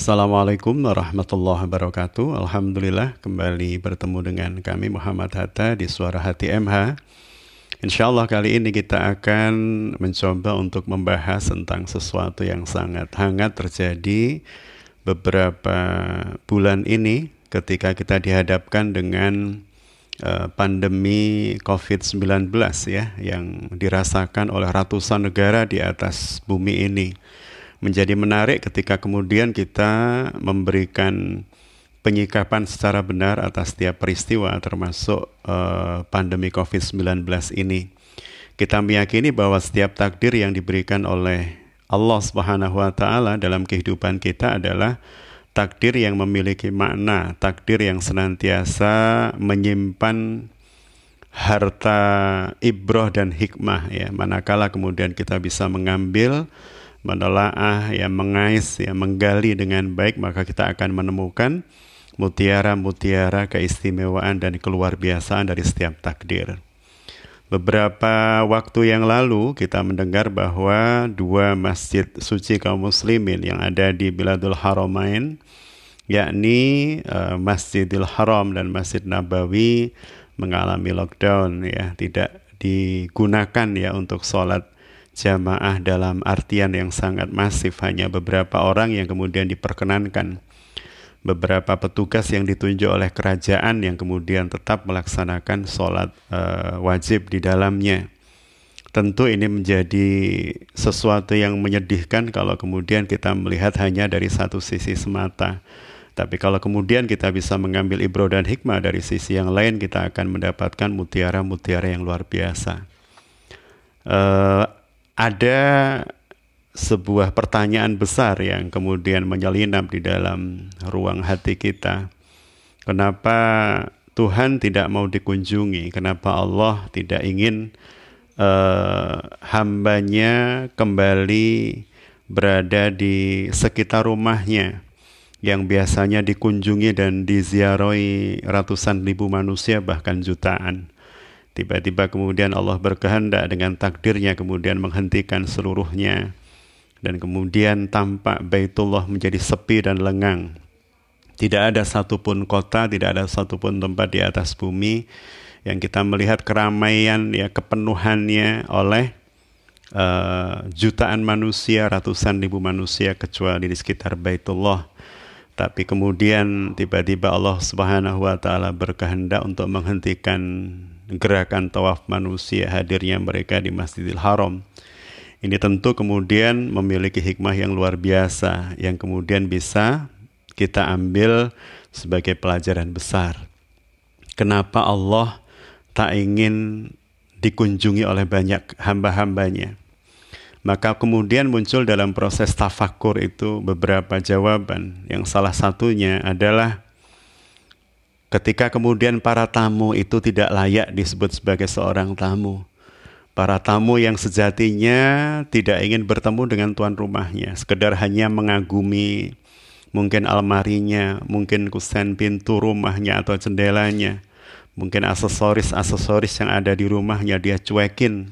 Assalamualaikum warahmatullahi wabarakatuh. Alhamdulillah kembali bertemu dengan kami Muhammad Hatta di Suara Hati MH. Insya Allah kali ini kita akan mencoba untuk membahas tentang sesuatu yang sangat hangat terjadi beberapa bulan ini ketika kita dihadapkan dengan uh, pandemi COVID-19 ya yang dirasakan oleh ratusan negara di atas bumi ini menjadi menarik ketika kemudian kita memberikan penyikapan secara benar atas setiap peristiwa termasuk uh, pandemi COVID-19 ini. Kita meyakini bahwa setiap takdir yang diberikan oleh Allah Subhanahu wa taala dalam kehidupan kita adalah takdir yang memiliki makna, takdir yang senantiasa menyimpan harta ibroh dan hikmah ya. Manakala kemudian kita bisa mengambil menelaah, ya mengais, ya menggali dengan baik, maka kita akan menemukan mutiara-mutiara keistimewaan dan keluar biasaan dari setiap takdir. Beberapa waktu yang lalu kita mendengar bahwa dua masjid suci kaum muslimin yang ada di Biladul Haramain yakni uh, Masjidil Haram dan Masjid Nabawi mengalami lockdown ya tidak digunakan ya untuk sholat jamaah dalam artian yang sangat masif. Hanya beberapa orang yang kemudian diperkenankan. Beberapa petugas yang ditunjuk oleh kerajaan yang kemudian tetap melaksanakan sholat uh, wajib di dalamnya. Tentu ini menjadi sesuatu yang menyedihkan kalau kemudian kita melihat hanya dari satu sisi semata. Tapi kalau kemudian kita bisa mengambil ibro dan hikmah dari sisi yang lain kita akan mendapatkan mutiara-mutiara yang luar biasa. Uh, ada sebuah pertanyaan besar yang kemudian menyelinap di dalam ruang hati kita. Kenapa Tuhan tidak mau dikunjungi? Kenapa Allah tidak ingin uh, hambanya kembali berada di sekitar rumahnya yang biasanya dikunjungi dan diziarahi ratusan ribu manusia bahkan jutaan. Tiba-tiba kemudian Allah berkehendak dengan takdirnya kemudian menghentikan seluruhnya dan kemudian tampak Baitullah menjadi sepi dan lengang. Tidak ada satupun kota, tidak ada satupun tempat di atas bumi yang kita melihat keramaian ya kepenuhannya oleh uh, jutaan manusia, ratusan ribu manusia kecuali di sekitar Baitullah. Tapi kemudian tiba-tiba Allah Subhanahu wa taala berkehendak untuk menghentikan gerakan tawaf manusia hadirnya mereka di Masjidil Haram. Ini tentu kemudian memiliki hikmah yang luar biasa yang kemudian bisa kita ambil sebagai pelajaran besar. Kenapa Allah tak ingin dikunjungi oleh banyak hamba-hambanya? Maka kemudian muncul dalam proses tafakur itu beberapa jawaban. Yang salah satunya adalah Ketika kemudian para tamu itu tidak layak disebut sebagai seorang tamu. Para tamu yang sejatinya tidak ingin bertemu dengan tuan rumahnya, sekedar hanya mengagumi mungkin almarinya, mungkin kusen pintu rumahnya atau jendelanya, mungkin aksesoris-aksesoris yang ada di rumahnya dia cuekin,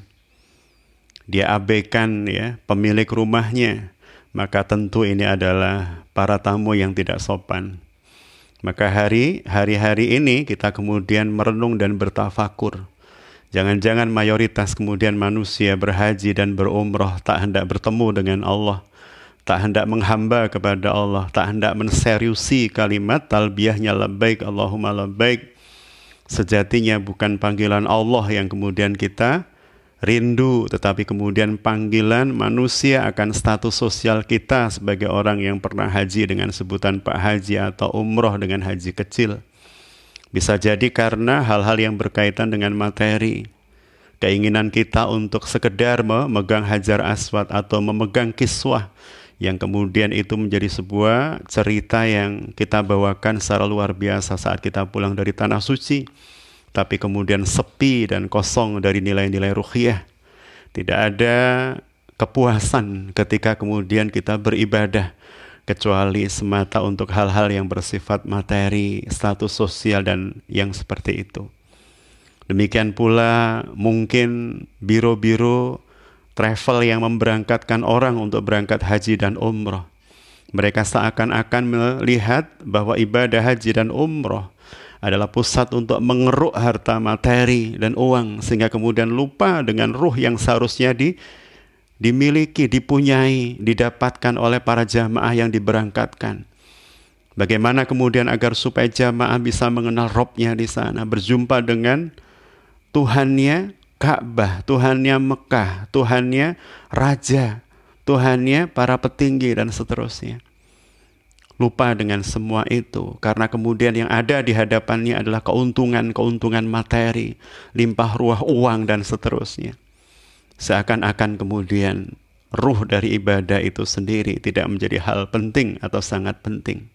dia abaikan ya pemilik rumahnya, maka tentu ini adalah para tamu yang tidak sopan. Maka hari hari-hari ini kita kemudian merenung dan bertafakur. Jangan-jangan mayoritas kemudian manusia berhaji dan berumroh tak hendak bertemu dengan Allah, tak hendak menghamba kepada Allah, tak hendak menseriusi kalimat talbiyahnya labbaik Allahumma labbaik. Sejatinya bukan panggilan Allah yang kemudian kita rindu, tetapi kemudian panggilan manusia akan status sosial kita sebagai orang yang pernah haji dengan sebutan Pak Haji atau umroh dengan haji kecil. Bisa jadi karena hal-hal yang berkaitan dengan materi. Keinginan kita untuk sekedar memegang hajar aswad atau memegang kiswah yang kemudian itu menjadi sebuah cerita yang kita bawakan secara luar biasa saat kita pulang dari tanah suci tapi kemudian sepi dan kosong dari nilai-nilai ruhiyah. Tidak ada kepuasan ketika kemudian kita beribadah kecuali semata untuk hal-hal yang bersifat materi, status sosial dan yang seperti itu. Demikian pula mungkin biro-biro travel yang memberangkatkan orang untuk berangkat haji dan umroh. Mereka seakan-akan melihat bahwa ibadah haji dan umroh adalah pusat untuk mengeruk harta materi dan uang sehingga kemudian lupa dengan ruh yang seharusnya di, dimiliki, dipunyai, didapatkan oleh para jamaah yang diberangkatkan. Bagaimana kemudian agar supaya jamaah bisa mengenal Robnya di sana, berjumpa dengan Tuhannya Ka'bah, Tuhannya Mekah, Tuhannya Raja, Tuhannya para petinggi dan seterusnya. Lupa dengan semua itu karena kemudian yang ada di hadapannya adalah keuntungan-keuntungan materi, limpah ruah uang dan seterusnya. Seakan-akan kemudian ruh dari ibadah itu sendiri tidak menjadi hal penting atau sangat penting.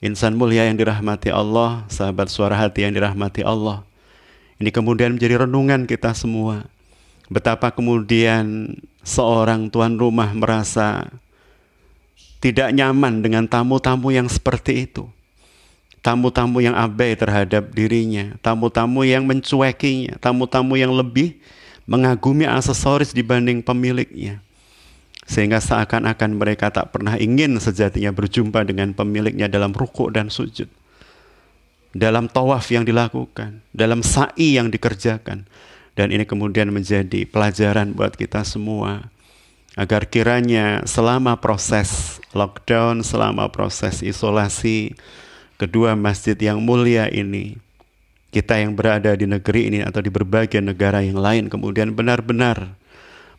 Insan mulia yang dirahmati Allah, sahabat suara hati yang dirahmati Allah. Ini kemudian menjadi renungan kita semua Betapa kemudian seorang tuan rumah merasa tidak nyaman dengan tamu-tamu yang seperti itu. Tamu-tamu yang abai terhadap dirinya, tamu-tamu yang mencuekinya, tamu-tamu yang lebih mengagumi aksesoris dibanding pemiliknya. Sehingga seakan-akan mereka tak pernah ingin sejatinya berjumpa dengan pemiliknya dalam ruku dan sujud. Dalam tawaf yang dilakukan, dalam sa'i yang dikerjakan, dan ini kemudian menjadi pelajaran buat kita semua agar kiranya selama proses lockdown, selama proses isolasi kedua masjid yang mulia ini, kita yang berada di negeri ini atau di berbagai negara yang lain kemudian benar-benar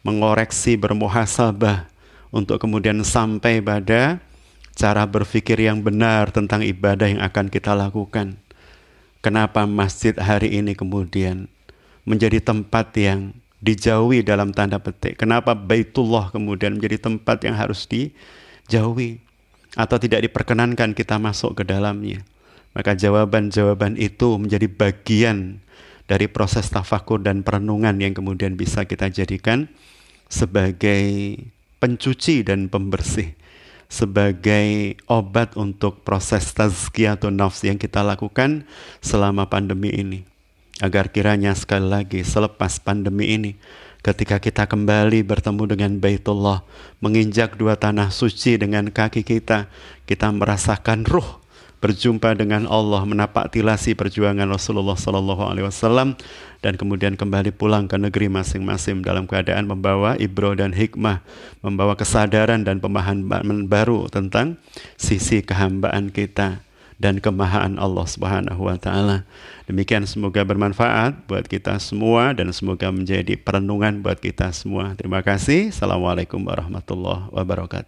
mengoreksi bermuhasabah untuk kemudian sampai pada cara berpikir yang benar tentang ibadah yang akan kita lakukan. Kenapa masjid hari ini kemudian menjadi tempat yang dijauhi dalam tanda petik. Kenapa Baitullah kemudian menjadi tempat yang harus dijauhi atau tidak diperkenankan kita masuk ke dalamnya? Maka jawaban-jawaban itu menjadi bagian dari proses tafakur dan perenungan yang kemudian bisa kita jadikan sebagai pencuci dan pembersih sebagai obat untuk proses tazkiyah atau nafs yang kita lakukan selama pandemi ini agar kiranya sekali lagi selepas pandemi ini ketika kita kembali bertemu dengan Baitullah menginjak dua tanah suci dengan kaki kita kita merasakan ruh berjumpa dengan Allah menapak tilasi perjuangan Rasulullah Sallallahu Alaihi Wasallam dan kemudian kembali pulang ke negeri masing-masing dalam keadaan membawa ibro dan hikmah, membawa kesadaran dan pemahaman baru tentang sisi kehambaan kita dan kemahaan Allah Subhanahu wa taala. Demikian semoga bermanfaat buat kita semua dan semoga menjadi perenungan buat kita semua. Terima kasih. Assalamualaikum warahmatullahi wabarakatuh.